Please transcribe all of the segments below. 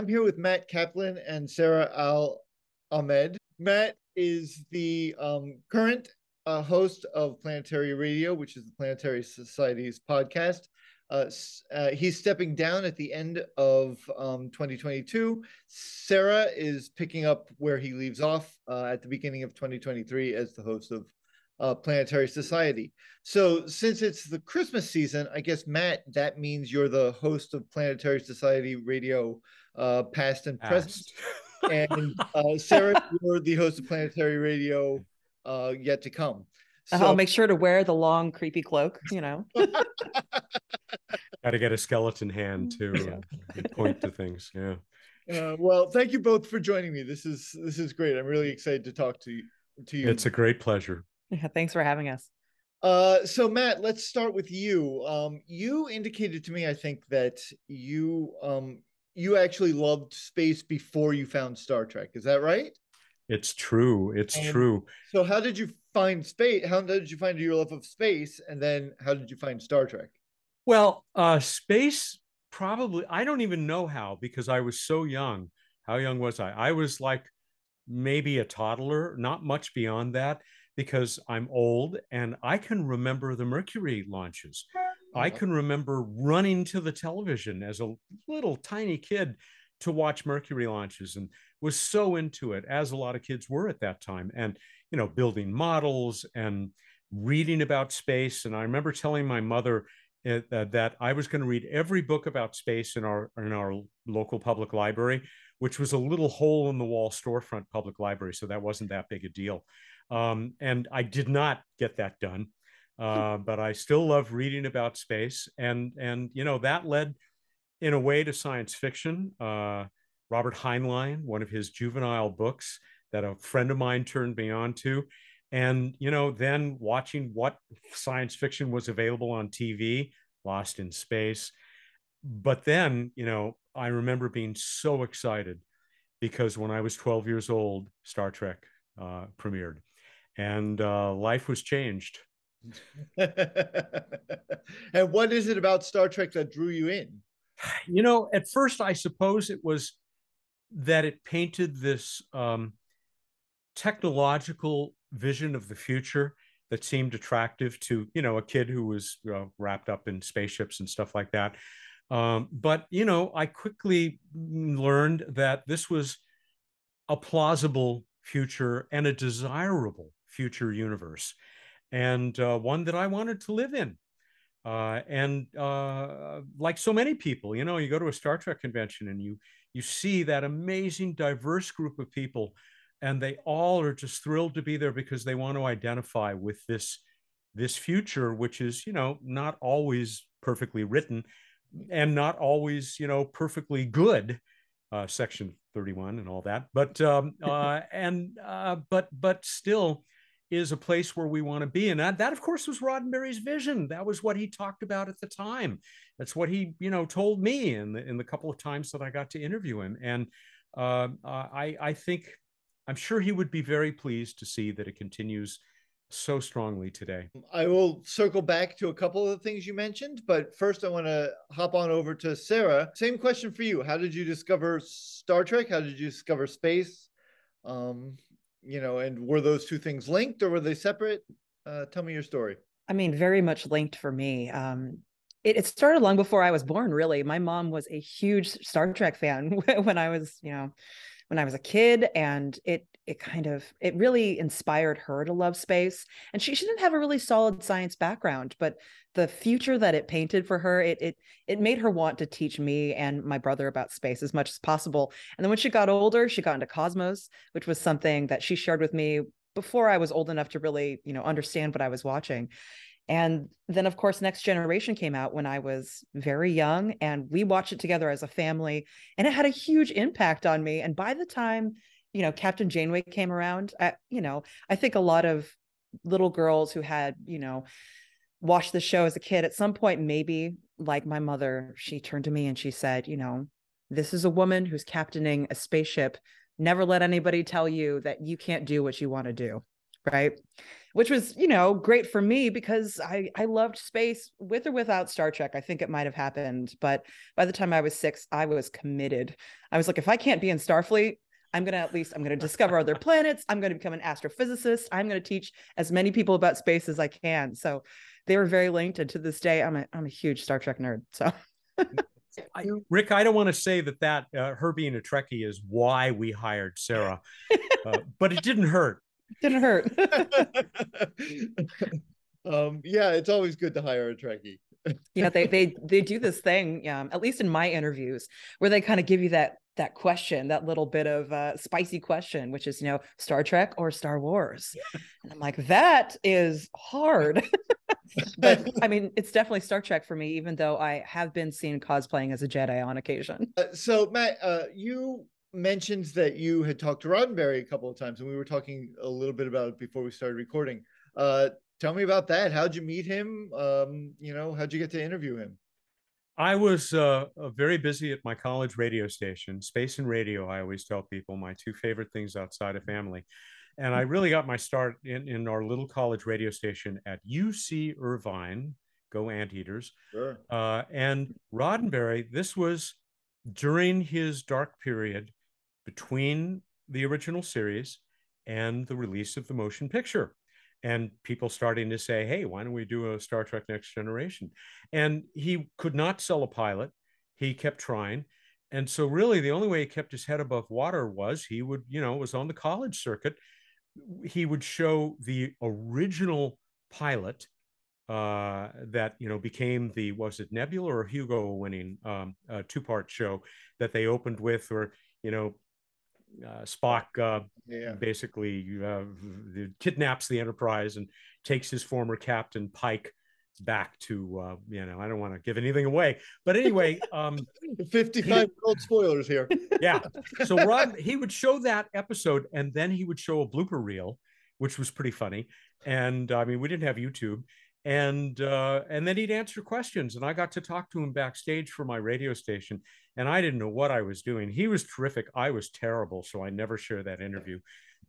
I'm here with Mat Kaplan and Sarah Al Ahmed. Mat is the um, current uh, host of Planetary Radio, which is the Planetary Society's podcast. Uh, uh, he's stepping down at the end of um, 2022. Sarah is picking up where he leaves off uh, at the beginning of 2023 as the host of uh, Planetary Society. So, since it's the Christmas season, I guess Mat, that means you're the host of Planetary Society Radio, uh, past and present. and uh, Sarah, you're the host of Planetary Radio, yet to come. So, I'll make sure to wear the long, creepy cloak, you know. Got to get a skeleton hand to yeah. point to things. Yeah. Uh, well, thank you both for joining me. This is this is great. I'm really excited to talk to you. To you. It's a great pleasure. Yeah, thanks for having us. Uh, so Mat, let's start with you. Um, you indicated to me, I think, that you um, you actually loved space before you found Star Trek. Is that right? It's true. It's and true. So, how did you find space? How did you find your love of space? And then, how did you find Star Trek? Well, uh, space probably, I don't even know how because I was so young. How young was I? I was like maybe a toddler, not much beyond that because I'm old and I can remember the Mercury launches. I can remember running to the television as a little tiny kid to watch Mercury launches and was so into it, as a lot of kids were at that time, and you know, building models and reading about space. And I remember telling my mother uh, that I was going to read every book about space in our in our local public library, which was a little hole in the wall storefront public library, so that wasn't that big a deal. Um, and I did not get that done, uh, but I still love reading about space, and and you know that led in a way to science fiction. Uh, Robert Heinlein, one of his juvenile books that a friend of mine turned me on to. And, you know, then watching what science fiction was available on TV, Lost in Space. But then, you know, I remember being so excited because when I was 12 years old, Star Trek uh, premiered and uh, life was changed. and what is it about Star Trek that drew you in? You know, at first, I suppose it was that it painted this um, technological vision of the future that seemed attractive to you know a kid who was uh, wrapped up in spaceships and stuff like that um, but you know i quickly learned that this was a plausible future and a desirable future universe. And uh, one that i wanted to live in. Uh, and uh, like so many people you know you go to a star trek convention and you you see that amazing diverse group of people and they all are just thrilled to be there because they want to identify with this this future which is you know not always perfectly written and not always you know perfectly good uh, section 31 and all that. But um uh and uh but but still is a place where we want to be and that, that of course was roddenberry's vision. That was what he talked about at the time. That's what he you know told me in the in the couple of times that i got to interview him and uh, i i think i'm sure he would be very pleased to see that it continues so strongly today. I will circle back to a couple of the things you mentioned but first i want to hop on over to sarah. Same question for you. How did you discover star trek? How did you discover space? Um, you know, and were those two things linked or were they separate? Uh, tell me your story. I mean, very much linked for me. Um, it, it, started long before I was born, really. My mom was a huge Star Trek fan when I was, you know, when I was a kid, and it it kind of it really inspired her to love space. And she, she didn't have a really solid science background, but the future that it painted for her, it it it made her want to teach me and my brother about space as much as possible. And then when she got older, she got into Cosmos, which was something that she shared with me before I was old enough to really, you know, understand what I was watching. And then, of course, Next Generation came out when I was very young, and we watched it together as a family, and it had a huge impact on me. And by the time, you know, Captain Janeway came around, I, you know, I think a lot of little girls who had, you know, watched the show as a kid, at some point, maybe like my mother, she turned to me and she said, you know, this is a woman who's captaining a spaceship. Never let anybody tell you that you can't do what you want to do. right? Which was, you know, great for me because I I loved space with or without Star Trek. I think it might have happened, but by the time I was 6, I was committed. I was like if I can't be in Starfleet, I'm going to at least I'm going to discover other planets. I'm going to become an astrophysicist. I'm going to teach as many people about space as I can. So they were very linked and to this day I'm a I'm a huge Star Trek nerd. So I, Rick, I don't want to say that that uh, her being a Trekkie is why we hired Sarah, uh, but it didn't hurt. Didn't hurt. um, yeah, it's always good to hire a Trekkie. you know, they they they do this thing, um, at least in my interviews, where they kind of give you that that question, that little bit of uh, spicy question, which is, you know, Star Trek or Star Wars, and I'm like, that is hard. but I mean, it's definitely Star Trek for me, even though I have been seen cosplaying as a Jedi on occasion. Uh, so, Mat, uh, you mentioned that you had talked to Roddenberry a couple of times, and we were talking a little bit about it before we started recording. Uh, tell me about that. How'd you meet him? Um, you know, how'd you get to interview him? I was uh, very busy at my college radio station, Space and Radio. I always tell people my two favorite things outside of family. And I really got my start in, in our little college radio station at UC Irvine, go Anteaters. Sure. Uh, and Roddenberry, this was during his dark period between the original series and the release of the motion picture and people starting to say hey why don't we do a star trek next generation? And he could not sell a pilot. He kept trying. And so really the only way he kept his head above water was he would you know was on the college circuit. He would show the original pilot uh, that you know became the was it Nebula or Hugo winning um, two part show that they opened with, or you know uh, Spock uh, yeah. basically uh, kidnaps the Enterprise and takes his former captain Pike back to uh, you know I don't want to give anything away, but anyway, um, fifty-five year old spoilers here. Yeah, so Rod he would show that episode and then he would show a blooper reel, which was pretty funny. And I mean, we didn't have YouTube, and uh, and then he'd answer questions, and I got to talk to him backstage for my radio station, and I didn't know what I was doing. He was terrific. I was terrible, so I never share that interview.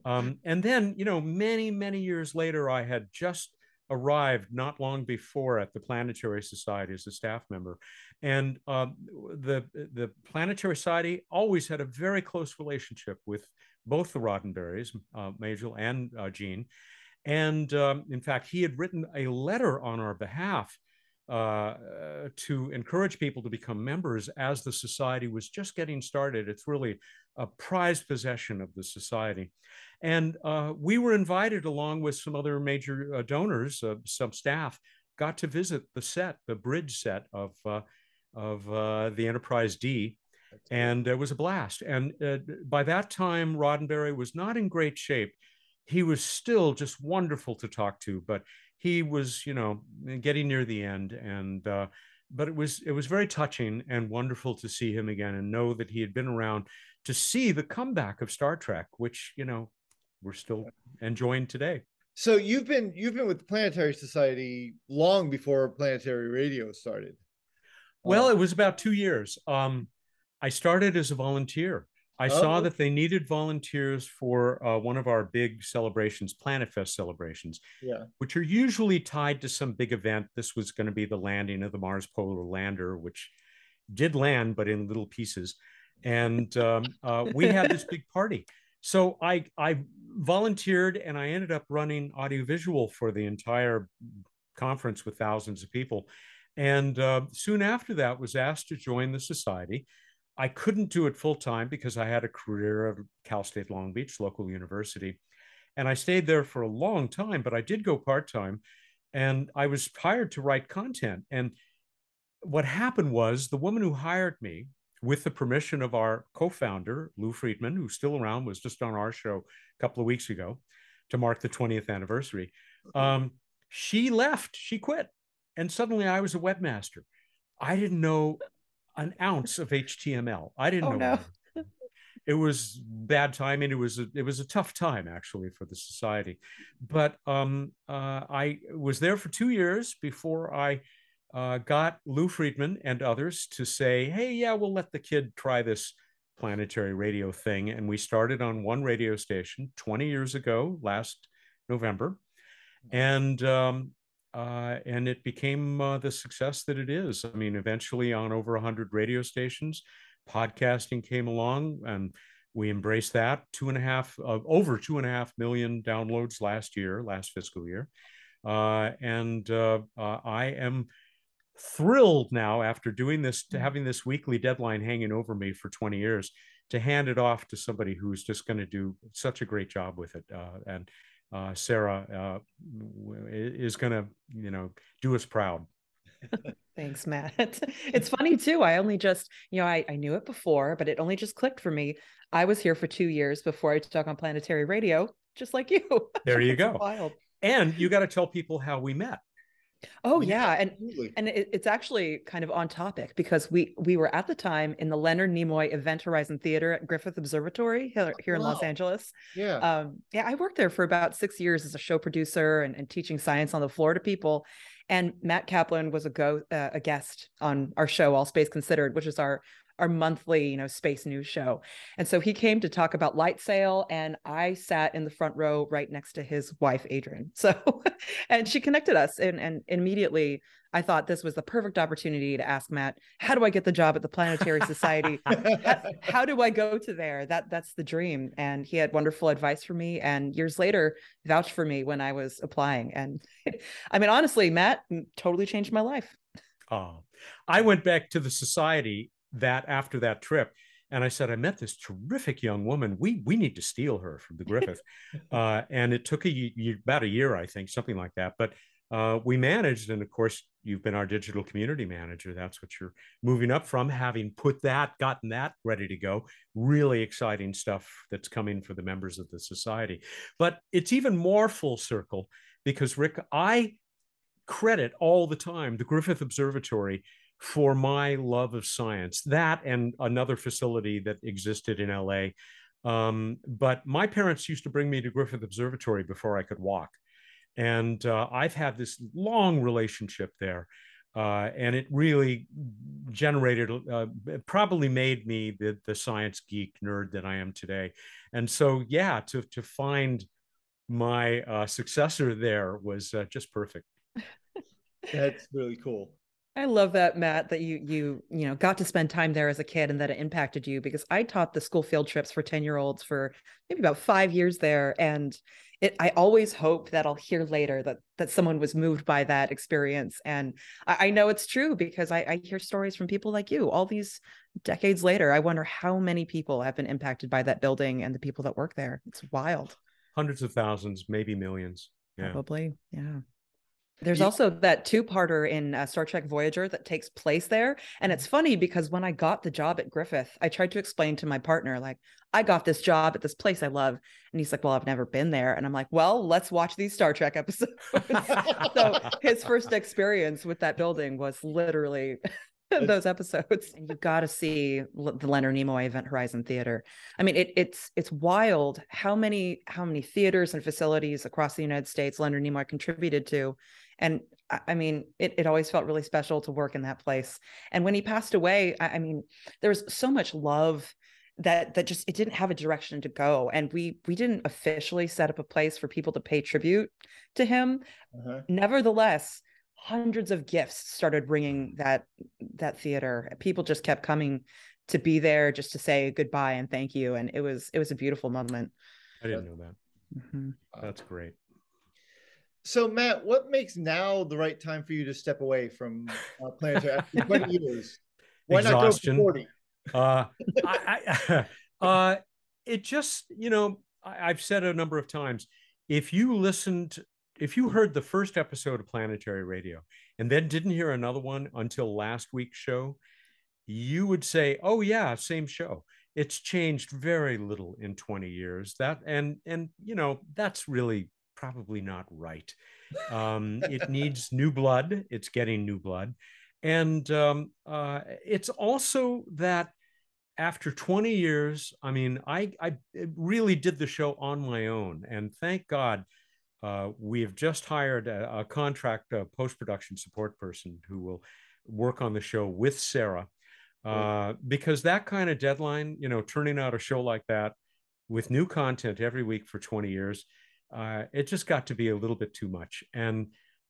Um, and then, you know, many many years later, I had just arrived not long before at the Planetary Society as a staff member, and um, the the Planetary Society always had a very close relationship with both the Roddenberrys, uh, Majel and uh, Gene and um, in fact, he had written a letter on our behalf uh, to encourage people to become members as the society was just getting started. It's really a prized possession of the society. And uh, we were invited, along with some other major uh, donors, uh, some staff, got to visit the set, the bridge set of, uh, of uh, the Enterprise D. And it was a blast. And by that time, Roddenberry was not in great shape he was still just wonderful to talk to, but he was, you know, getting near the end. And, uh, but it was, it was very touching and wonderful to see him again and know that he had been around to see the comeback of Star Trek, which, you know, we're still enjoying today. So you've been you've been with the Planetary Society long before Planetary Radio started. Well, it was about two years. Um, I started as a volunteer I oh. saw that they needed volunteers for uh, one of our big celebrations, Planet Fest celebrations, yeah. which are usually tied to some big event. This was going to be the landing of the Mars Polar Lander, which did land, but in little pieces. And um, uh, we had this big party. So I, I volunteered and I ended up running audiovisual for the entire conference with thousands of people. And uh, soon after that was asked to join the society I couldn't do it full time because I had a career at Cal State Long Beach, local university. And I stayed there for a long time, but I did go part time and I was hired to write content. And what happened was the woman who hired me, with the permission of our co founder, Lou Friedman, who's still around, was just on our show a couple of weeks ago to mark the 20th anniversary. Um, she left, she quit. And suddenly I was a webmaster. I didn't know an ounce of HTML. I didn't oh, know. No. it was bad timing. It was a, it was a tough time actually for the society, but um, uh, I was there for two years before I uh, got Lou Friedman and others to say, "Hey, yeah, we'll let the kid try this planetary radio thing." And we started on one radio station 20 years ago, last November, and um, uh, and it became uh, the success that it is. I mean, eventually on over 100 radio stations, podcasting came along, and we embraced that. Two and a half, uh, over two and a half million downloads last year, last fiscal year, uh, and uh, uh, I am thrilled now after doing this, to having this weekly deadline hanging over me for 20 years, to hand it off to somebody who's just going to do such a great job with it, and uh, Sarah uh, is going to, you know, do us proud. Thanks, Mat. It's funny too. I only just, you know, I, I knew it before, but it only just clicked for me. I was here for two years before I took on planetary radio, just like you. There you go. Wild. And you got to tell people how we met. Oh yeah, and Absolutely. and it, it's actually kind of on topic because we we were at the time in the Leonard Nimoy Event Horizon Theater at Griffith Observatory here, here in Los Angeles. Yeah, um, yeah, I worked there for about six years as a show producer and, and teaching science on the floor to people. And Mat Kaplan was a go uh, a guest on our show, All Space Considered, which is our our monthly, you know, space news show. And so he came to talk about LightSail and I sat in the front row right next to his wife Adrian. So and she connected us and and immediately I thought this was the perfect opportunity to ask Mat, how do I get the job at the Planetary Society? how, how, do I go to there? That that's the dream. And he had wonderful advice for me and years later vouched for me when I was applying. And I mean honestly, Mat mm, totally changed my life. Oh, I went back to the society that after that trip and I said, I met this terrific young woman. We we need to steal her from the Griffith. uh, and it took a about a year, I think, something like that. But uh, we managed, and of course, you've been our digital community manager. That's what you're moving up from, having put that, gotten that ready to go. Really exciting stuff that's coming for the members of the society. But it's even more full circle because Rick, I credit all the time the Griffith Observatory for my love of science. That and another facility that existed in LA. Um, but my parents used to bring me to Griffith Observatory before I could walk. And uh, I've had this long relationship there. Uh, and it really generated, uh, probably made me the, the science geek nerd that I am today. And so, yeah, to, to find my uh, successor there was uh, just perfect. That's really cool. I love that, Mat, that you you you know got to spend time there as a kid and that it impacted you because I taught the school field trips for 10 year olds for maybe about five years there. And it I always hope that I'll hear later that that someone was moved by that experience. And I, I know it's true because I, I hear stories from people like you all these decades later. I wonder how many people have been impacted by that building and the people that work there. It's wild. Hundreds of thousands, maybe millions. Yeah. Probably. Yeah. There's yeah. also that two-parter in uh, Star Trek Voyager that takes place there, and it's mm-hmm. funny because when I got the job at Griffith, I tried to explain to my partner like I got this job at this place I love, and he's like, "Well, I've never been there," and I'm like, "Well, let's watch these Star Trek episodes." so his first experience with that building was literally those episodes. You got to see the Leonard Nimoy Event Horizon Theater. I mean, it, it's it's wild how many how many theaters and facilities across the United States Leonard Nimoy contributed to, and I mean, it, it always felt really special to work in that place. And when he passed away, I, I mean, there was so much love that that just it didn't have a direction to go. And we we didn't officially set up a place for people to pay tribute to him. Uh-huh. nevertheless hundreds of gifts started bringing that that theater. People just kept coming to be there just to say goodbye and thank you. And it was it was a beautiful moment. I didn't know that. Mm-hmm. that's great so, Mat, what makes now the right time for you to step away from uh, Planetary after 20 years? Why Exhaustion. not go for 40? uh, I, I, uh, it just, you know, I, I've said a number of times if you listened, if you heard the first episode of Planetary Radio and then didn't hear another one until last week's show, you would say, oh, yeah, same show it's changed very little in 20 years that and and you know that's really probably not right. Um, it needs new blood. It's getting new blood. And um, uh, it's also that after 20 years, I mean, I, I really did the show on my own. And thank God uh, we have just hired a, a contract a post production support person who will work on the show with Sarah. Uh, because that kind of deadline, you know, turning out a show like that with new content every week for 20 years, uh, it just got to be a little bit too much. And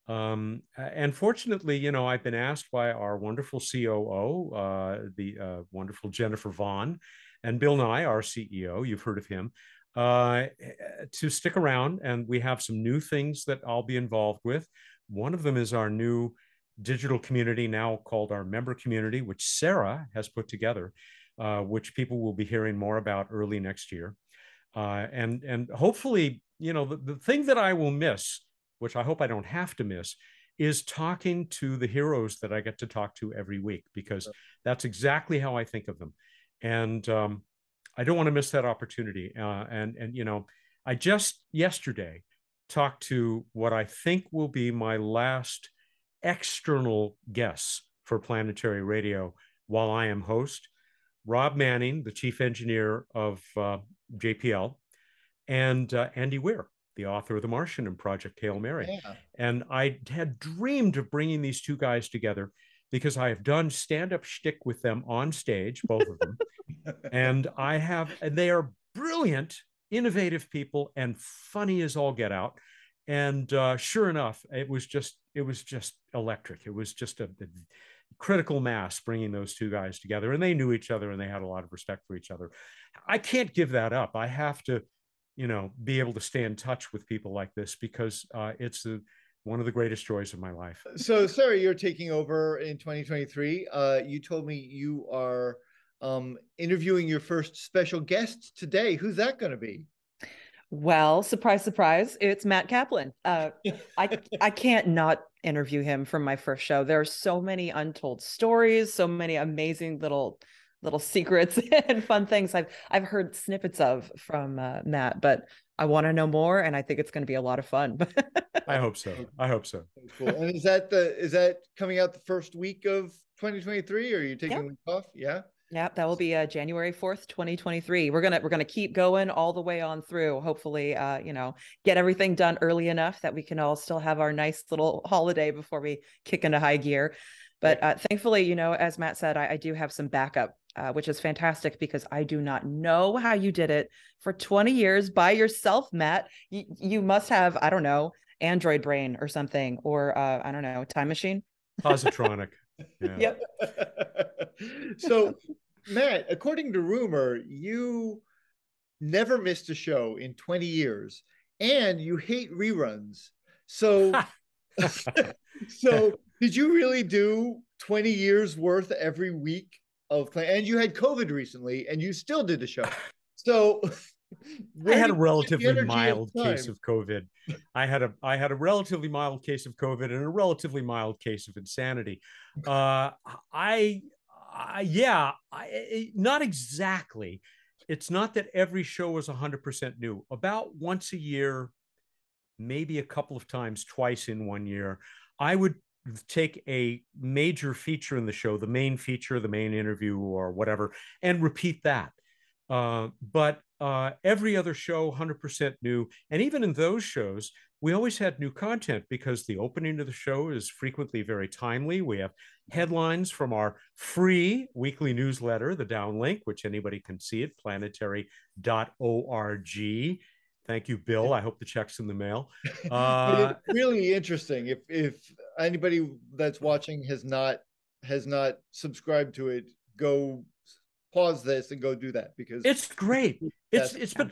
um, and fortunately, you know, I've been asked by our wonderful COO, uh, the uh, wonderful Jennifer Vaughn, and Bill Nye, our CEO. You've heard of him. Uh, to stick around, and we have some new things that I'll be involved with. One of them is our new digital community, now called our member community, which Sarah has put together, uh, which people will be hearing more about early next year. Uh, and and hopefully, you know, the, the thing that I will miss, which I hope I don't have to miss, is talking to the heroes that I get to talk to every week because that's exactly how I think of them, and um, I don't want to miss that opportunity. Uh, and and you know, I just yesterday talked to what I think will be my last external guests for Planetary Radio while I am host. Rob Manning, the chief engineer of uh, JPL, and uh, Andy Weir, the author of The Martian and Project Hail Mary. Yeah. And I had dreamed of bringing these two guys together because I have done stand up shtick with them on stage, both of them. and I have, and they are brilliant, innovative people and funny as all get out. And uh, sure enough, it was just, it was just electric. It was just a, a critical mass bringing those two guys together and they knew each other and they had a lot of respect for each other i can't give that up i have to you know be able to stay in touch with people like this because uh, it's the one of the greatest joys of my life so sarah you're taking over in 2023 uh, you told me you are um, interviewing your first special guest today who's that going to be well, surprise, surprise, it's Mat Kaplan. Uh, I I can't not interview him from my first show. There are so many untold stories, so many amazing little little secrets and fun things I've I've heard snippets of from uh, Mat, but I want to know more, and I think it's going to be a lot of fun. I hope so. I hope so. Cool. And is that the is that coming out the first week of 2023? Or are you taking a week off? Yeah. Yeah, that will be uh, January 4th, 2023. We're going to we're going to keep going all the way on through. Hopefully, uh, you know, get everything done early enough that we can all still have our nice little holiday before we kick into high gear. But uh, thankfully, you know, as Mat said, I, I do have some backup, uh, which is fantastic because I do not know how you did it for 20 years by yourself, Mat. You, you must have, I don't know, Android brain or something, or uh, I don't know, time machine. Positronic. Yeah. Yep. so, Mat, according to rumor, you never missed a show in 20 years and you hate reruns. So, so did you really do 20 years worth every week of play? And you had COVID recently and you still did the show. So, I had a relatively mild case of COVID. I had a I had a relatively mild case of COVID and a relatively mild case of insanity. Uh, I, I yeah, I, not exactly. It's not that every show was 100% new. About once a year, maybe a couple of times, twice in one year, I would take a major feature in the show, the main feature, the main interview, or whatever, and repeat that. Uh, but uh, every other show 100% new. And even in those shows we always had new content because the opening of the show is frequently very timely. We have headlines from our free weekly newsletter the downlink which anybody can see at planetary.org thank you bill i hope the check's in the mail uh, really interesting if if anybody that's watching has not has not subscribed to it go pause this and go do that because it's great. It's it's been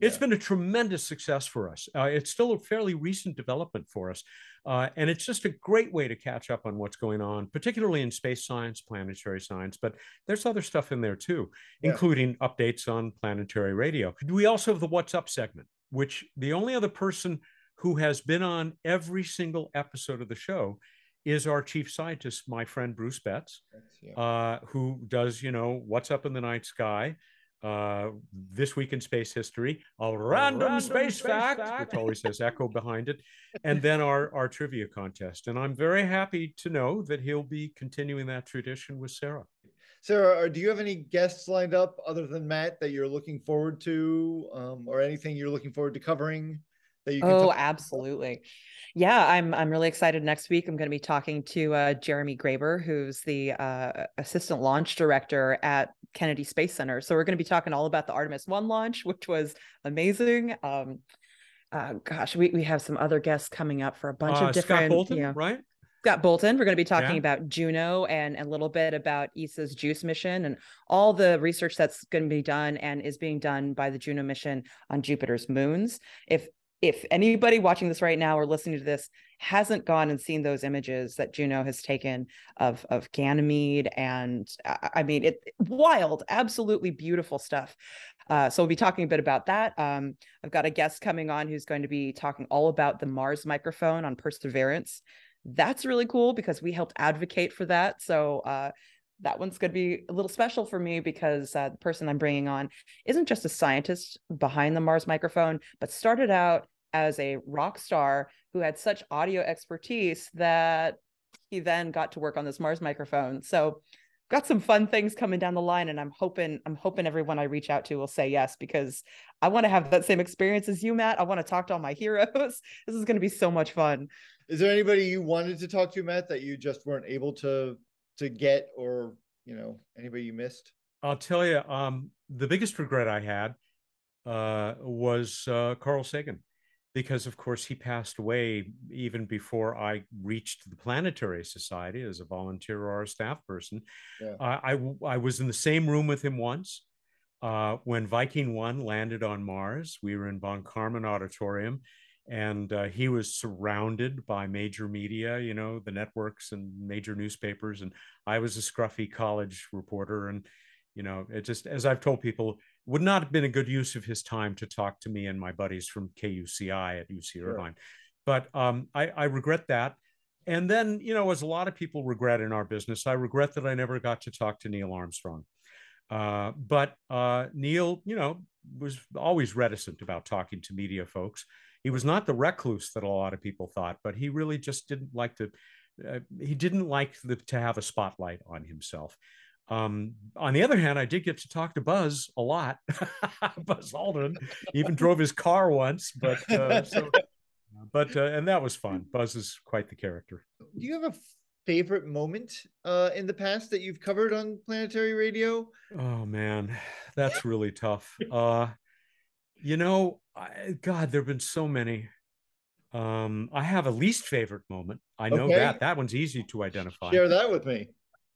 it's yeah. been a tremendous success for us. Uh, it's still a fairly recent development for us, uh, and it's just a great way to catch up on what's going on, particularly in space science, planetary science. But there's other stuff in there too, yeah. including updates on planetary radio. We also have the What's Up segment, which the only other person who has been on every single episode of the show is our chief scientist, my friend Bruce Betts, yeah. uh, who does, you know, what's up in the night sky, uh, this week in space history, a random, random space, space fact, fact, which always has echo behind it, and then our our trivia contest. And I'm very happy to know that he'll be continuing that tradition with Sarah. Sarah, do you have any guests lined up other than Mat that you're looking forward to, um, or anything you're looking forward to covering? That you oh, absolutely. Yeah, I'm I'm really excited. Next week, I'm going to be talking to uh, Jeremy Graeber, who's the uh, assistant launch director at Kennedy Space Center. So we're going to be talking all about the Artemis One launch, which was amazing. Um, uh, gosh, we, we have some other guests coming up for a bunch Uh, of different, Scott Bolton, you know, right? Scott Bolton. We're going to be talking Yeah. about Juno and a little bit about ESA's JUICE mission and all the research that's going to be done and is being done by the Juno mission on Jupiter's moons. If if anybody watching this right now or listening to this hasn't gone and seen those images that Juno has taken of of Ganymede and I mean it wild, absolutely beautiful stuff. Uh, so we'll be talking a bit about that. Um, I've got a guest coming on who's going to be talking all about the Mars microphone on Perseverance. That's really cool because we helped advocate for that. So uh, that one's going to be a little special for me because uh, the person I'm bringing on isn't just a scientist behind the Mars microphone, but started out as a rock star who had such audio expertise that he then got to work on this Mars microphone. So got some fun things coming down the line and I'm hoping I'm hoping everyone I reach out to will say yes because I want to have that same experience as you Mat. I want to talk to all my heroes. This is going to be so much fun. Is there anybody you wanted to talk to, Mat, that you just weren't able to to get, or you know, anybody you missed? I'll tell you, um, the biggest regret I had uh, was uh, Carl Sagan, because of course he passed away even before I reached the Planetary Society as a volunteer or a staff person. Yeah. Uh, I I was in the same room with him once uh, when Viking One landed on Mars. We were in Von Karman Auditorium. And uh, he was surrounded by major media, you know, the networks and major newspapers. And I was a scruffy college reporter. And, you know, it just, as I've told people, would not have been a good use of his time to talk to me and my buddies from KUCI at UC Sure. Irvine. But um, I, I regret that. And then, you know, as a lot of people regret in our business, I regret that I never got to talk to Neil Armstrong. Uh, but uh, Neil, you know, was always reticent about talking to media folks. He was not the recluse that a lot of people thought, but he really just didn't like to. Uh, he didn't like the, to have a spotlight on himself. Um, on the other hand, I did get to talk to Buzz a lot. Buzz Aldrin even drove his car once, but uh, so, but uh, and that was fun. Buzz is quite the character. Do you have a favorite moment uh, in the past that you've covered on Planetary Radio? Oh man, that's really tough. Uh, you know, I, God, there've been so many. Um, I have a least favorite moment. I know Okay. that that one's easy to identify. Share that with me.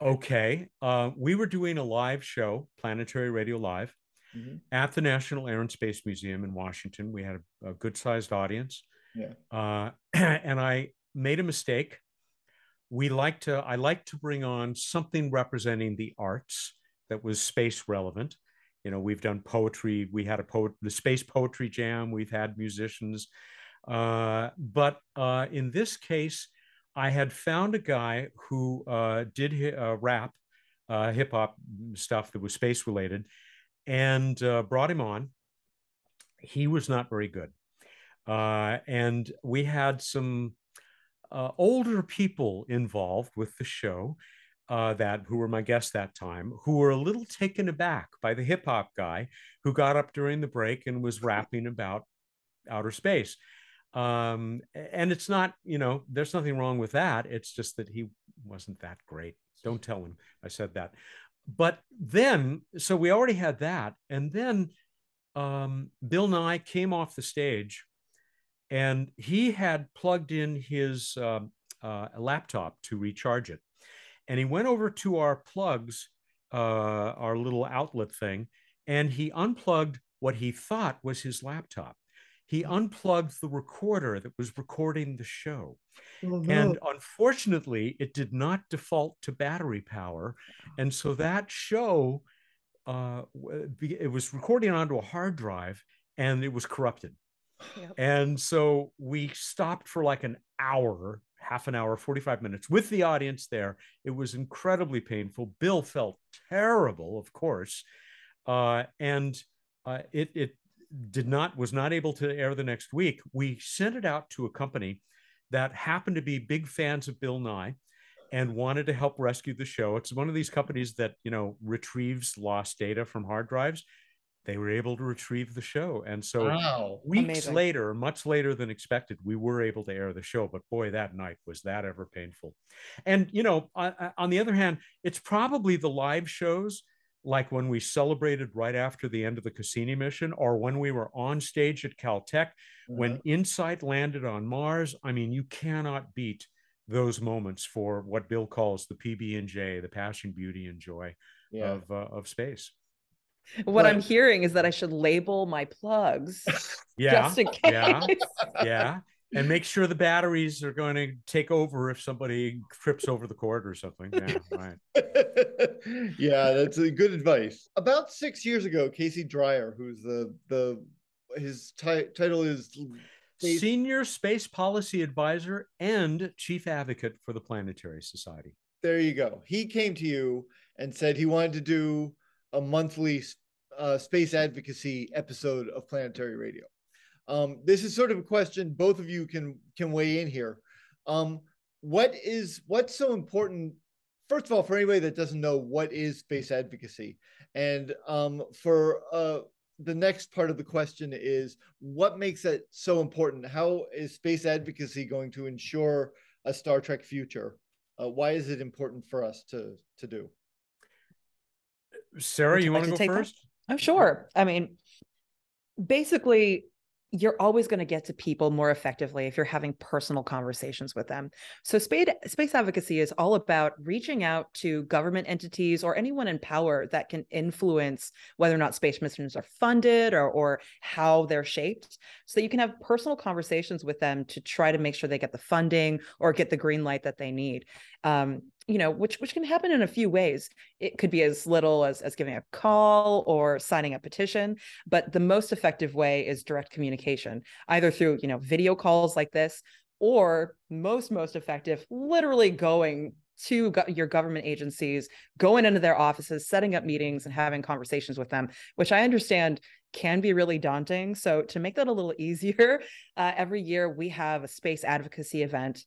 Okay, uh, we were doing a live show, Planetary Radio Live, Mhm. at the National Air and Space Museum in Washington. We had a, a good-sized audience. Yeah. Uh, and I made a mistake. We like to, I like to bring on something representing the arts that was space relevant. You know, we've done poetry. We had a poet, the space poetry jam. We've had musicians, uh, but uh, in this case, I had found a guy who uh, did hi- uh, rap, uh, hip hop stuff that was space related, and uh, brought him on. He was not very good. Uh, and we had some uh, older people involved with the show uh, that who were my guests that time, who were a little taken aback by the hip hop guy who got up during the break and was rapping about outer space. Um, and it's not, you know, there's nothing wrong with that. It's just that he wasn't that great. Don't tell him I said that. But then, so we already had that. And then um, Bill Nye came off the stage and he had plugged in his um uh, laptop to recharge it. And he went over to our plugs, uh, our little outlet thing, and he unplugged what he thought was his laptop. He unplugged the recorder that was recording the show. And unfortunately, it did not default to battery power. And so that show, uh, it was recording onto a hard drive and it was corrupted. Yep. And so we stopped for like an hour, half an hour, 45 minutes with the audience there. It was incredibly painful. Bill felt terrible, of course. Uh, and uh, it, it did not, was not able to air the next week. We sent it out to a company that happened to be big fans of Bill Nye and wanted to help rescue the show. It's one of these companies that, you know, retrieves lost data from hard drives. They were able to retrieve the show. And so Wow. weeks Amazing. later, much later than expected, we were able to air the show. But boy, that night was that ever painful. And, you know, on, on the other hand, it's probably the live shows like when we celebrated right after the end of the Cassini mission, or when we were on stage at Caltech, uh-huh. when InSight landed on Mars. I mean, you cannot beat those moments for what Bill calls the PB and J, the passion, beauty, and joy yeah. of uh, of space. What but, I'm hearing is that I should label my plugs. Yeah. Just in case. Yeah. Yeah and make sure the batteries are going to take over if somebody trips over the cord or something. Yeah, right. yeah, that's a good advice. About six years ago, Casey Dreyer, who's the the his t- title is. Senior Space Policy Advisor and Chief Advocate for the Planetary Society. There you go. He came to you and said he wanted to do a monthly uh, space advocacy episode of Planetary Radio. Um, this is sort of a question both of you can can weigh in here. Um, what is what's so important? First of all, for anybody that doesn't know, what is space advocacy? And um, for uh, the next part of the question is what makes it so important? How is space advocacy going to ensure a Star Trek future? Uh, why is it important for us to to do? Sarah, you, you want to go first? I'm oh, sure. I mean, basically, you're always going to get to people more effectively if you're having personal conversations with them. So space space advocacy is all about reaching out to government entities or anyone in power that can influence whether or not space missions are funded or or how they're shaped so that you can have personal conversations with them to try to make sure they get the funding or get the green light that they need. Um, you know which which can happen in a few ways. It could be as little as as giving a call or signing a petition but the most effective way is direct communication either through you know video calls like this or most most effective literally going to go- your government agencies going into their offices setting up meetings and having conversations with them which i understand can be really daunting. So to make that a little easier uh, every year we have a space advocacy event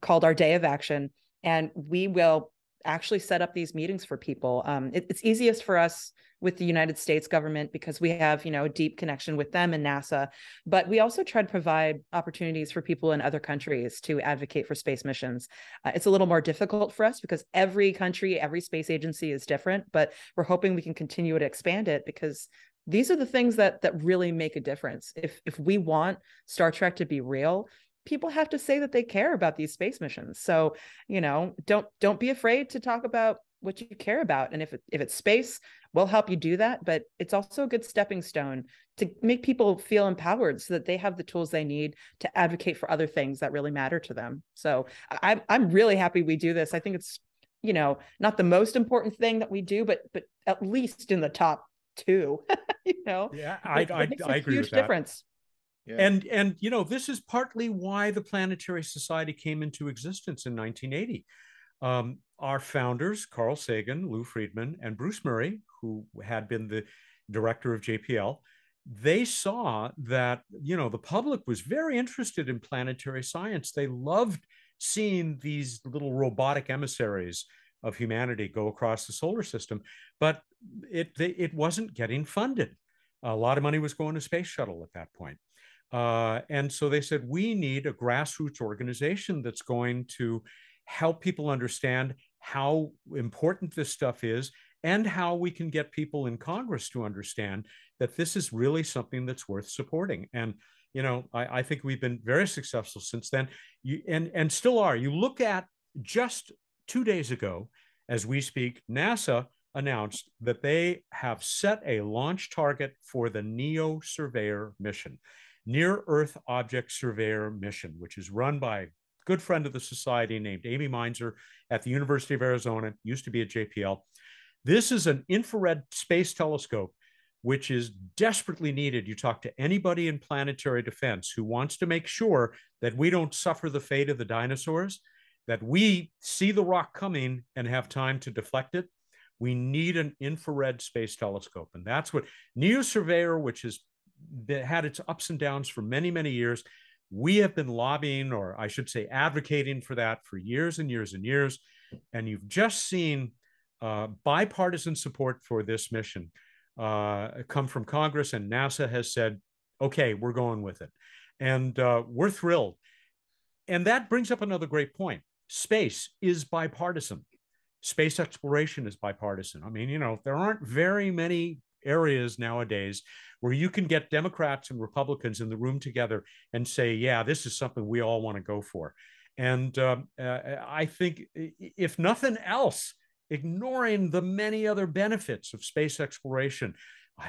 called our day of action and we will actually set up these meetings for people. Um, it, it's easiest for us with the United States government because we have, you know, a deep connection with them and NASA. But we also try to provide opportunities for people in other countries to advocate for space missions. Uh, it's a little more difficult for us because every country, every space agency is different. But we're hoping we can continue to expand it because these are the things that that really make a difference. If if we want Star Trek to be real, people have to say that they care about these space missions. So, you know, don't don't be afraid to talk about what you care about. And if it, if it's space, we'll help you do that. But it's also a good stepping stone to make people feel empowered so that they have the tools they need to advocate for other things that really matter to them. So I'm I'm really happy we do this. I think it's you know not the most important thing that we do, but but at least in the top two. you know, yeah, I it, I, it I agree huge with that. difference. Yeah. And and you know this is partly why the Planetary Society came into existence in 1980. Um, our founders, Carl Sagan, Lou Friedman, and Bruce Murray, who had been the director of JPL, they saw that you know the public was very interested in planetary science. They loved seeing these little robotic emissaries of humanity go across the solar system, but it it wasn't getting funded. A lot of money was going to space shuttle at that point. Uh, and so they said, we need a grassroots organization that's going to help people understand how important this stuff is and how we can get people in Congress to understand that this is really something that's worth supporting. And you know, I, I think we've been very successful since then. You and and still are. You look at just two days ago, as we speak, NASA announced that they have set a launch target for the NEO Surveyor mission. Near Earth Object Surveyor mission, which is run by a good friend of the society named Amy Mainzer at the University of Arizona, used to be at JPL. This is an infrared space telescope which is desperately needed. You talk to anybody in planetary defense who wants to make sure that we don't suffer the fate of the dinosaurs, that we see the rock coming and have time to deflect it. We need an infrared space telescope. And that's what NEO Surveyor, which is that had its ups and downs for many, many years. We have been lobbying, or I should say, advocating for that for years and years and years. And you've just seen uh, bipartisan support for this mission uh, come from Congress, and NASA has said, okay, we're going with it. And uh, we're thrilled. And that brings up another great point space is bipartisan. space exploration is bipartisan. I mean, you know, there aren't very many areas nowadays where you can get Democrats and Republicans in the room together and say, yeah, this is something we all want to go for. And uh, uh, I think, if nothing else, ignoring the many other benefits of space exploration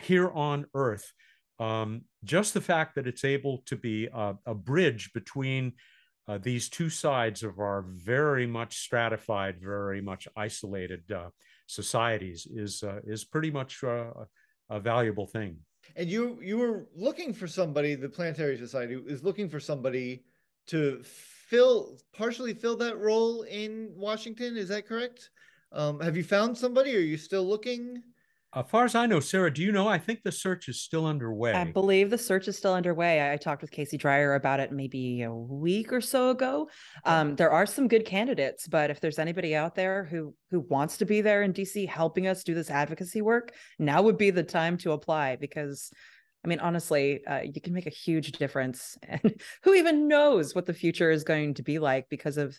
here on Earth, um, just the fact that it's able to be a, a bridge between uh, these two sides of our very much stratified, very much isolated uh, societies is uh, is pretty much uh, a valuable thing. And you you were looking for somebody. The Planetary Society is looking for somebody to fill partially fill that role in Washington. Is that correct? Um, have you found somebody? Are you still looking? As far as I know, Sarah, do you know? I think the search is still underway. I believe the search is still underway. I talked with Casey Dreyer about it maybe a week or so ago. Um, there are some good candidates, but if there's anybody out there who who wants to be there in DC helping us do this advocacy work, now would be the time to apply because I mean, honestly, uh, you can make a huge difference. And who even knows what the future is going to be like because of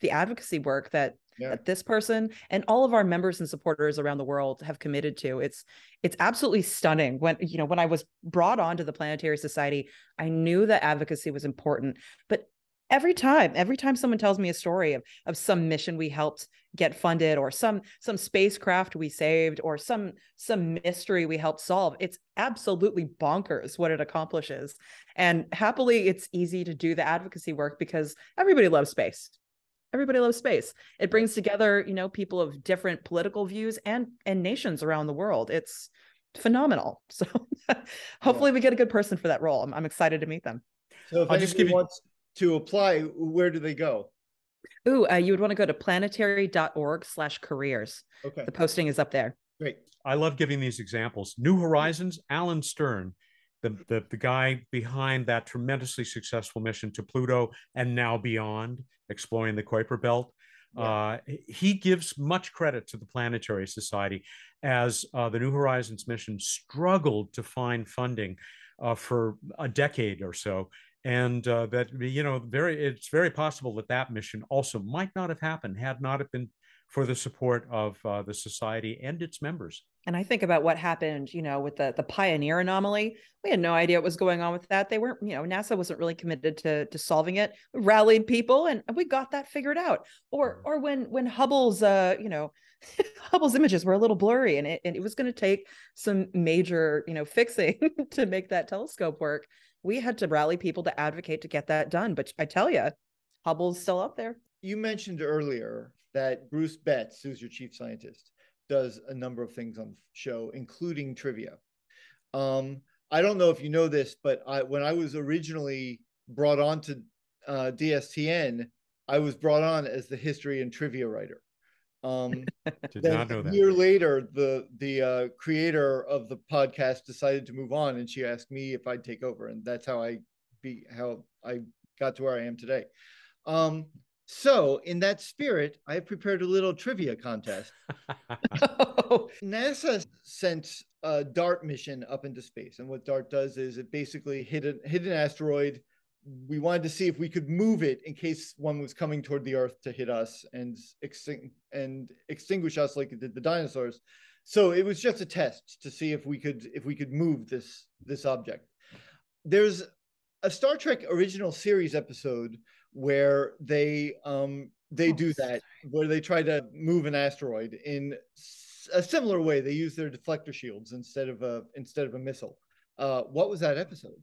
the advocacy work that yeah. that this person and all of our members and supporters around the world have committed to. It's it's absolutely stunning. When you know when i was brought on to the planetary society i knew that advocacy was important but every time every time someone tells me a story of of some mission we helped get funded or some some spacecraft we saved or some some mystery we helped solve it's absolutely bonkers what it accomplishes. And happily it's easy to do the advocacy work because everybody loves space everybody loves space it brings together you know people of different political views and and nations around the world it's phenomenal so hopefully yeah. we get a good person for that role i'm, I'm excited to meet them so if I'll just give you... wants to apply where do they go Ooh, uh, you would want to go to planetary.org slash careers. Okay. The posting is up there. Great. I love giving these examples. New Horizons, Alan Stern, the, the, the guy behind that tremendously successful mission to Pluto and now beyond, exploring the Kuiper Belt. Yeah. Uh, he gives much credit to the Planetary Society as uh, the New Horizons mission struggled to find funding uh, for a decade or so. And uh, that, you know, very, it's very possible that that mission also might not have happened had not it been for the support of uh, the society and its members. And I think about what happened, you know, with the the Pioneer anomaly. We had no idea what was going on with that. They weren't, you know, NASA wasn't really committed to to solving it. We rallied people, and we got that figured out. Or or when when Hubble's, uh, you know, Hubble's images were a little blurry, and it and it was going to take some major, you know, fixing to make that telescope work. We had to rally people to advocate to get that done. But I tell you, Hubble's still up there. You mentioned earlier that Bruce Betts, who's your chief scientist, does a number of things on the show, including trivia. Um, I don't know if you know this, but I, when I was originally brought on to uh, DSTN, I was brought on as the history and trivia writer. Um, Did not know that. A year later, the the uh, creator of the podcast decided to move on, and she asked me if I'd take over, and that's how I be how I got to where I am today. Um, so, in that spirit, I have prepared a little trivia contest. NASA sent a DART mission up into space, and what DART does is it basically hit, a, hit an asteroid. We wanted to see if we could move it in case one was coming toward the Earth to hit us and extin- and extinguish us like it did the dinosaurs. So it was just a test to see if we could if we could move this this object. There's a Star Trek original series episode where they um they oh, do that where they try to move an asteroid in a similar way. They use their deflector shields instead of a instead of a missile. Uh what was that episode?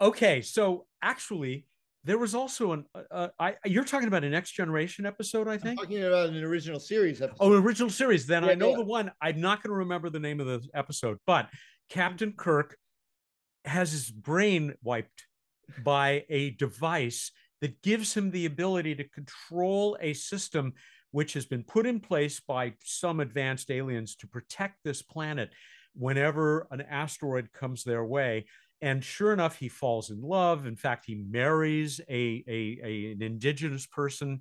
Okay so actually there was also an uh, uh I you're talking about a next generation episode I think? I'm talking about an original series episode. oh original series. Then yeah, I know yeah. the one. I'm not going to remember the name of the episode but Captain Kirk has his brain wiped by a device that gives him the ability to control a system which has been put in place by some advanced aliens to protect this planet whenever an asteroid comes their way. And sure enough, he falls in love. In fact, he marries a, a, a, an indigenous person.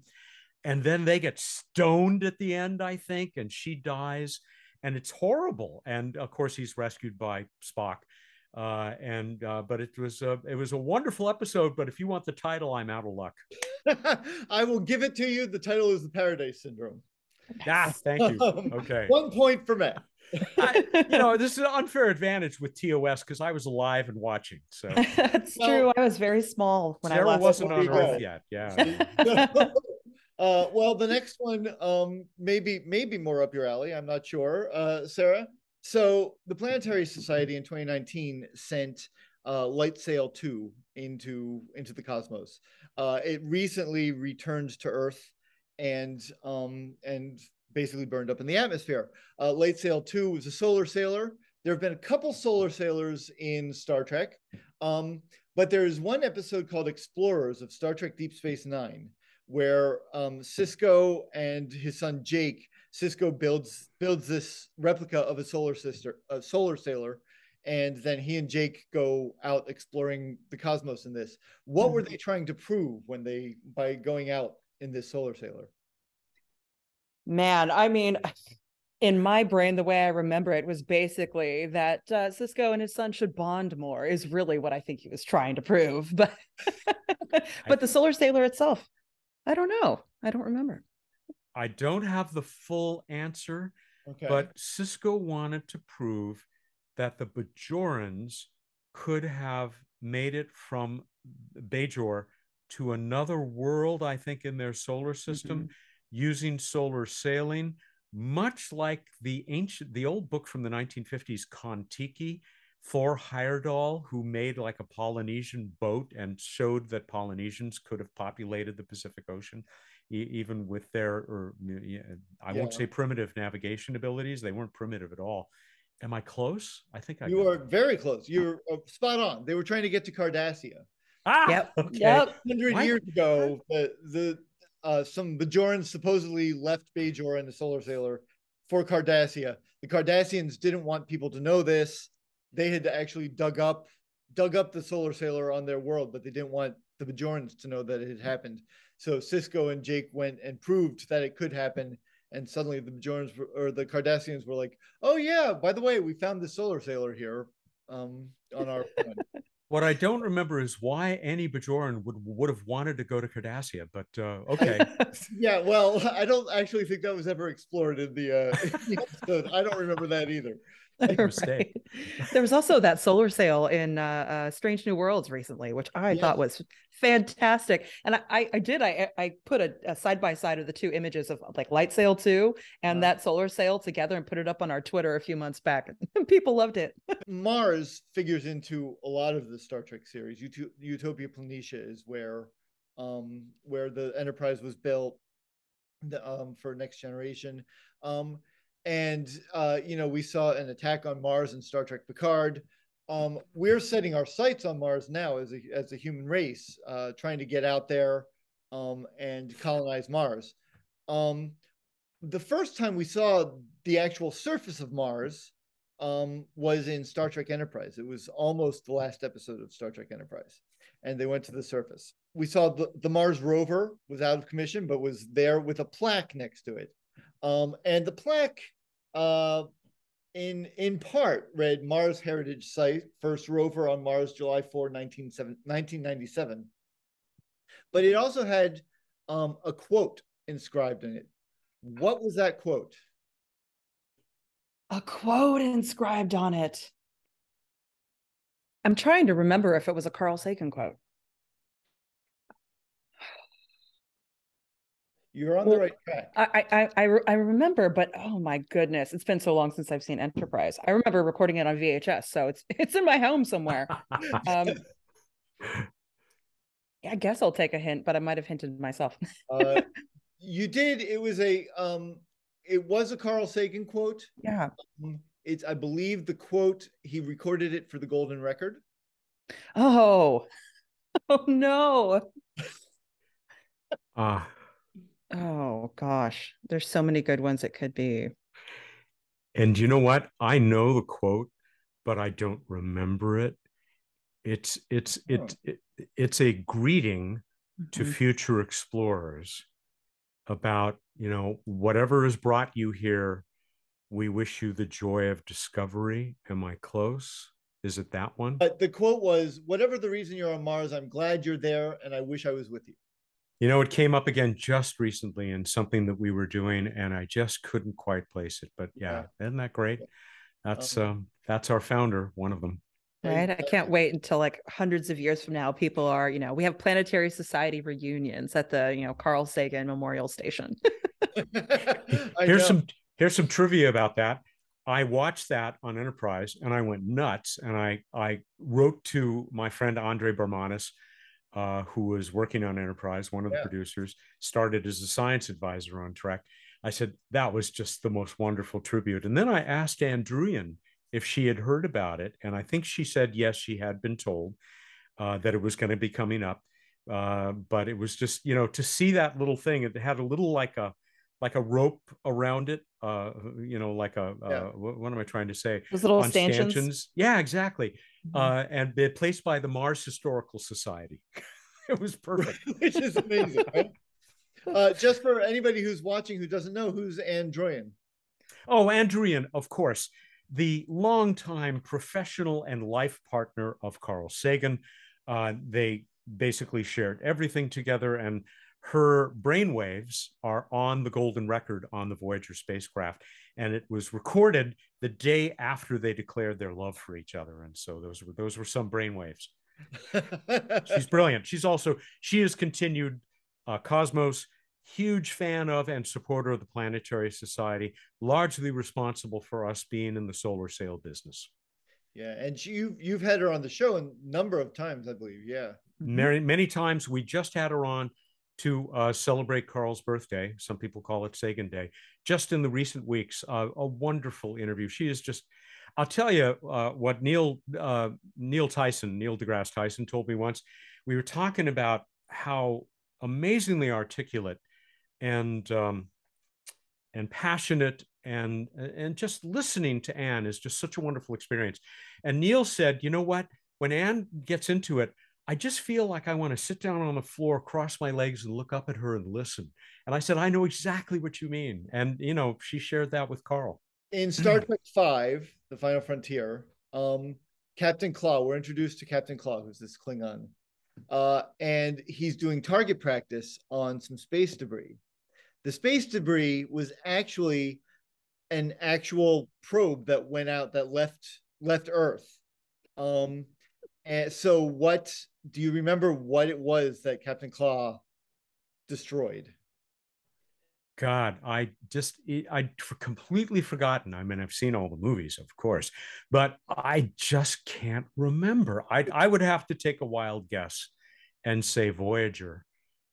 And then they get stoned at the end, I think, and she dies. And it's horrible. And of course, he's rescued by Spock uh, and uh, but it was a, it was a wonderful episode. But if you want the title, I'm out of luck. I will give it to you. The title is the Paradise Syndrome. Ah, thank you. Um, Okay. One point for Mat. I, you know, this is an unfair advantage with TOS because I was alive and watching. So That's Well, true. I was very small when I Sarah last wasn't on Earth go. yet. Yeah. uh, well, the next one, um, maybe maybe more up your alley. I'm not sure, uh, Sarah. So the Planetary Society in 2019 sent uh, LightSail 2 into into the cosmos. Uh, it recently returned to Earth and um, and basically burned up in the atmosphere. Uh, LightSail 2 was a solar sailor. There have been a couple solar sailors in Star Trek. Um, but there is one episode called Explorers of Star Trek Deep Space Nine, where um, Sisko and his son Jake, Sisko builds builds this replica of a solar sister, a solar sailor, and then he and Jake go out exploring the cosmos in this. What were they trying to prove when they by going out in this solar sailor? Man, I mean, in my brain, the way I remember it was basically that uh, Sisko and his son should bond more, is really what I think he was trying to prove. But but the Solar Sailor itself, I don't know. I don't remember. I don't have the full answer, Okay, but Sisko wanted to prove that the Bajorans could have made it from Bajor to another world, I think, in their solar system mm-hmm. using solar sailing, much like the ancient, the old book from the 1950s, Kon-Tiki. Thor Heyerdahl, who made like a Polynesian boat and showed that Polynesians could have populated the Pacific Ocean, e- even with their, or yeah, I won't say primitive navigation abilities. They weren't primitive at all. Am I close? I think I you are it. very close. You're uh, spot on. They were trying to get to Cardassia. Ah, Yep. okay. Yep. hundred Why- years ago, the the uh, some Bajorans supposedly left Bajor and the Solar Sailor for Cardassia. The Cardassians didn't want people to know this. They had actually dug up dug up the Solar Sailor on their world, but they didn't want the Bajorans to know that it had happened. So Sisko and Jake went and proved that it could happen. And suddenly the Bajorans were, or the Cardassians were like, "Oh yeah, by the way, we found the Solar Sailor here um, on our." What I don't remember is why any Bajoran would would have wanted to go to Cardassia, but uh, okay. Yeah, well, I don't actually think that was ever explored in the, uh, in the episode. I don't remember that either. Right. There was also that solar sail in uh, uh, Strange New Worlds recently, which I thought was fantastic. And I, I, did. I, I put a side by side of the two images of like LightSail two and that solar sail together and put it up on our Twitter a few months back. People loved it. Mars figures into a lot of the Star Trek series. Ut- Utopia Planitia is where, um, where the Enterprise was built, the, um, for Next Generation. Um, and uh, you know, we saw an attack on Mars in Star Trek Picard. Um, we're setting our sights on Mars now as a as a human race, uh, trying to get out there um, and colonize Mars. Um, the first time we saw the actual surface of Mars um, was in Star Trek Enterprise. It was almost the last episode of Star Trek Enterprise, and they went to the surface. We saw the, the Mars rover was out of commission, but was there with a plaque next to it, um, and the plaque, uh, in in part, read Mars Heritage Site, first rover on Mars, July 4, 1997. But it also had um, a quote inscribed in it. What was that quote? A quote inscribed on it. I'm trying to remember if it was a Carl Sagan quote. You're on the right track. I, I, I, I remember, but oh my goodness, it's been so long since I've seen Enterprise. I remember recording it on VHS, so it's it's in my home somewhere. Um, I guess I'll take a hint, but I might have hinted myself. Uh, you did. It was a um, it was a Carl Sagan quote. yeah. It's I believe the quote he recorded it for the Golden Record. Oh, oh no. Ah, Oh gosh, there's so many good ones it could be. and you know what? I know the quote, but I don't remember it. It's it's Oh. it, it it's a greeting to Mhm. future explorers about you know whatever has brought you here we wish you the joy of discovery am i close is it that one But the quote was, "Whatever the reason you're on Mars, I'm glad you're there, and I wish I was with you." You know, it came up again just recently in something that we were doing, and I just couldn't quite place it. But yeah, yeah. isn't that great? That's um, um, that's our founder, one of them. Right. I can't wait until like hundreds of years from now, people are, you know, we have planetary society reunions at the, you know, Carl Sagan Memorial Station. here's some here's some trivia about that. I watched that on Enterprise and I went nuts. And I I wrote to my friend Andre Bormanis, uh, who was working on Enterprise, one of yeah. the producers, started as a science advisor on Trek. I said that was just the most wonderful tribute. And then I asked Ann Druyan if she had heard about it, and I think she said yes, she had been told uh, that it was going to be coming up. Uh, but it was just you know to see that little thing. It had a little like a like a rope around it. Uh, you know, like a uh, yeah. what, what, am I trying to say? Those little stanchions. stanchions. Yeah, exactly. Mm-hmm. Uh, and they're placed by the Mars Historical Society. it was perfect. Which is amazing. Right? Uh, just for anybody who's watching who doesn't know, who's Ann Druyan? Oh, Ann Druyan, of course, the longtime professional and life partner of Carl Sagan. Uh, they basically shared everything together, and her brainwaves are on the golden record on the Voyager spacecraft. And it was recorded the day after they declared their love for each other. And so those were those were some brainwaves. She's brilliant. She's also she has continued uh, Cosmos, huge fan of and supporter of the Planetary Society, largely responsible for us being in the solar sail business. Yeah, and you've you've had her on the show a number of times, I believe. Yeah, many many times. We just had her on to uh, celebrate Carl's birthday. Some people call it Sagan Day. Just in the recent weeks, uh, a wonderful interview. She is just. I'll tell you uh, what Neil uh, Neil Tyson, Neil deGrasse Tyson, told me once. We were talking about how amazingly articulate and um, and passionate and and just listening to Ann is just such a wonderful experience. And Neil said, you know what? When Ann gets into it, I just feel like I want to sit down on the floor, cross my legs, and look up at her and listen. And I said, I know exactly what you mean. And you know, she shared that with Carl. In Star Trek Five, The Final Frontier, um, Captain Klaa, we're introduced to Captain Klaa, who's this Klingon uh, and he's doing target practice on some space debris. The space debris was actually an actual probe that went out that left left Earth. Um, and so, what do you remember? What it was that Captain Klaa destroyed? God, I just I completely forgotten. I mean, I've seen all the movies, of course, but I just can't remember. I I would have to take a wild guess and say Voyager.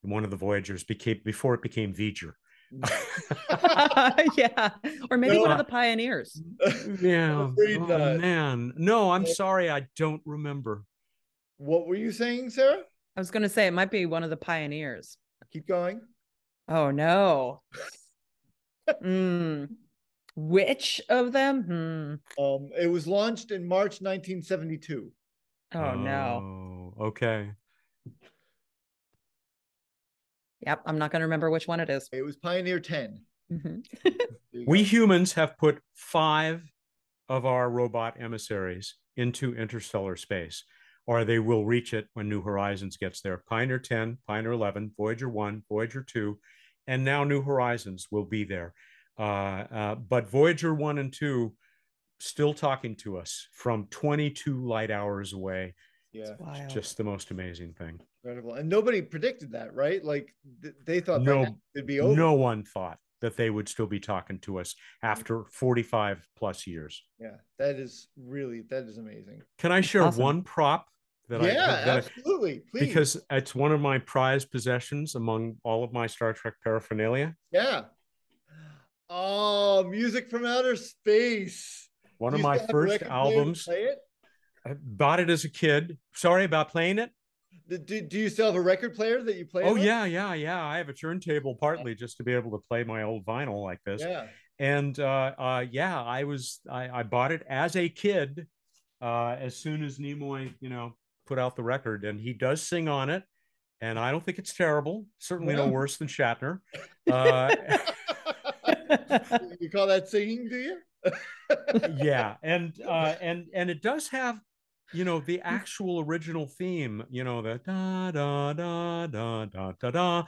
One of the Voyagers became before it became V'ger. yeah, or maybe no, one of the pioneers. Yeah, oh, man. No, I'm sorry, I don't remember. What were you saying, Sarah? I was going to say it might be one of the pioneers. Keep going. Oh no. mm. Which of them? Hmm. Um, it was launched in March 1972. Oh, oh no. Okay. Yep, I'm not going to remember which one it is. It was Pioneer 10. Mm-hmm. we humans have put five of our robot emissaries into interstellar space or they will reach it when New Horizons gets there. Pioneer 10, Pioneer 11, Voyager 1, Voyager 2, and now New Horizons will be there. Uh, uh, but Voyager 1 and 2 still talking to us from 22 light hours away. Yeah. It's just the most amazing thing. Incredible. And nobody predicted that, right? Like th- they thought no, it'd be over. No one thought that they would still be talking to us after 45 plus years. Yeah, that is really that is amazing. Can I share awesome. one prop that yeah, I that absolutely. Please. Because it's one of my prized possessions among all of my Star Trek paraphernalia. Yeah. Oh, music from outer space. One of my first albums. Play it? I bought it as a kid. Sorry about playing it. Do, do you still have a record player that you play? Oh with? yeah, yeah, yeah. I have a turntable partly just to be able to play my old vinyl like this. Yeah. And uh, uh, yeah, I was I, I bought it as a kid. Uh, as soon as Nimoy, you know, put out the record, and he does sing on it. And I don't think it's terrible. Certainly no worse than Shatner. Uh, you call that singing, do you? yeah, and uh, and and it does have you know, the actual original theme, you know, the da da da da da da da,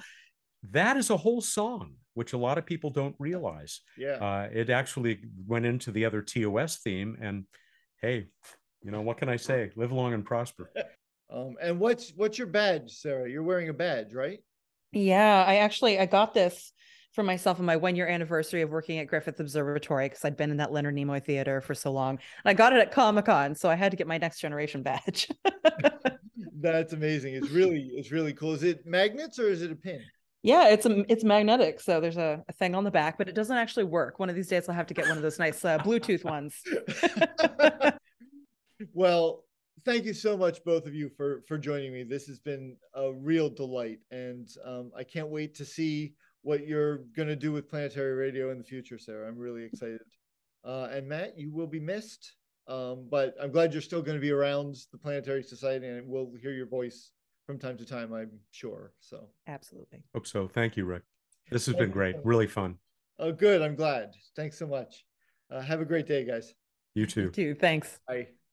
that is a whole song, which a lot of people don't realize. Yeah. Uh, it actually went into the other TOS theme, and hey, you know, what can I say? Live long and prosper. Um, and what's what's your badge, Sarah? You're wearing a badge, right? Yeah, I actually I got this for myself on my one year anniversary of working at Griffith Observatory because I'd been in that Leonard Nimoy theater for so long. And I got it at Comic Con, so I had to get my next generation badge. That's amazing. It's really it's really cool. Is it magnets or is it a pin? Yeah, it's a, it's magnetic. So there's a, a, thing on the back, but it doesn't actually work. One of these days I'll have to get one of those nice uh, Bluetooth ones. well, thank you so much, both of you, for for joining me. This has been a real delight, and um, I can't wait to see what you're going to do with Planetary Radio in the future, Sarah. I'm really excited. Uh, and Mat, you will be missed, um, but I'm glad you're still going to be around the Planetary Society, and we'll hear your voice from time to time. I'm sure. So absolutely. Hope so. Thank you, Rick. This has been great. Really fun. Oh, good. I'm glad. Thanks so much. Uh, have a great day, guys. You too. You too. Thanks. Bye.